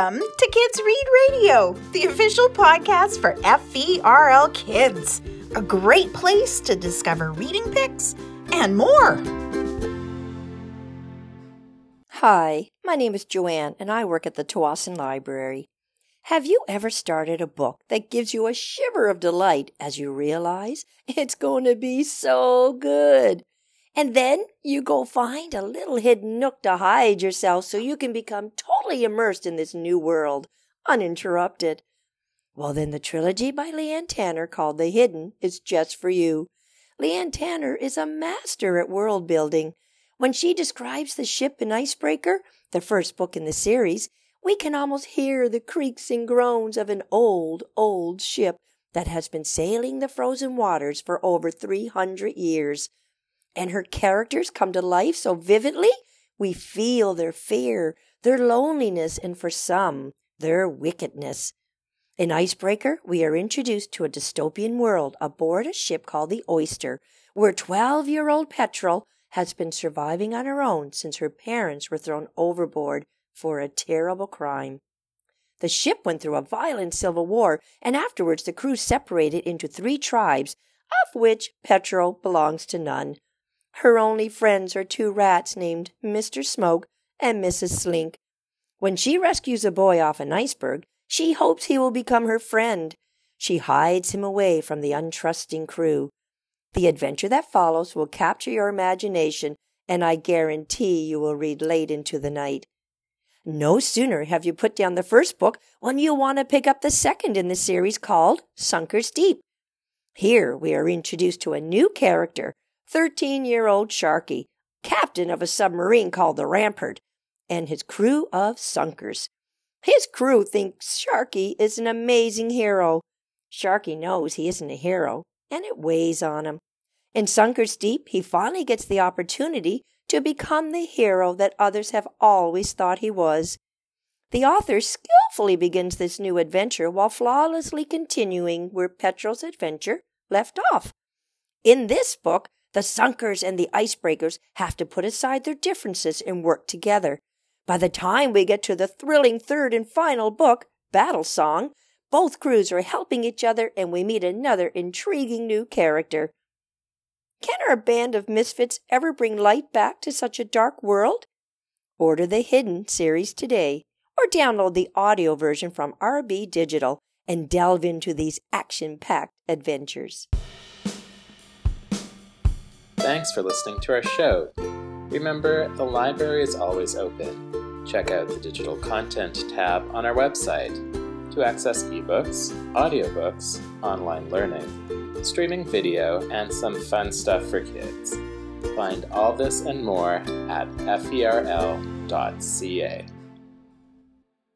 Welcome to Kids Read Radio, the official podcast for FVRL Kids, a great place to discover reading picks and more. Hi, my name is Joanne and I work at the Tsawwassen Library. Have you ever started a book that gives you a shiver of delight as you realize it's going to be so good? And then you go find a little hidden nook to hide yourself so you can become totally immersed in this new world, uninterrupted. Well, then the trilogy by Lian Tanner called The Hidden is just for you. Lian Tanner is a master at world building. When she describes the ship in Icebreaker, the first book in the series, we can almost hear the creaks and groans of an old, old ship that has been sailing the frozen waters for over 300 years and her characters come to life so vividly, we feel their fear, their loneliness, and for some, their wickedness. In Icebreaker, we are introduced to a dystopian world aboard a ship called the Oyster, where 12 year old Petrel has been surviving on her own since her parents were thrown overboard for a terrible crime. The ship went through a violent civil war, and afterwards the crew separated into three tribes, of which Petrel belongs to none. Her only friends are two rats named Mr. Smoke and Mrs. Slink. When she rescues a boy off an iceberg, she hopes he will become her friend. She hides him away from the untrusting crew. The adventure that follows will capture your imagination, and I guarantee you will read late into the night. No sooner have you put down the first book when you want to pick up the second in the series called Sunker's Deep. Here we are introduced to a new character 13 year old Sharky, captain of a submarine called the Rampart, and his crew of sunkers. His crew thinks Sharky is an amazing hero. Sharky knows he isn't a hero, and it weighs on him. In Sunker's Deep, he finally gets the opportunity to become the hero that others have always thought he was. The author skillfully begins this new adventure while flawlessly continuing where Petrel's adventure left off. In this book, the Sunkers and the Icebreakers have to put aside their differences and work together. By the time we get to the thrilling third and final book, Battle Song, both crews are helping each other and we meet another intriguing new character. Can our band of misfits ever bring light back to such a dark world? Order the Hidden series today or download the audio version from RB Digital and delve into these action packed adventures. Thanks for listening to our show. Remember, the library is always open. Check out the digital content tab on our website to access ebooks, audiobooks, online learning, streaming video, and some fun stuff for kids. Find all this and more at fvrl.ca.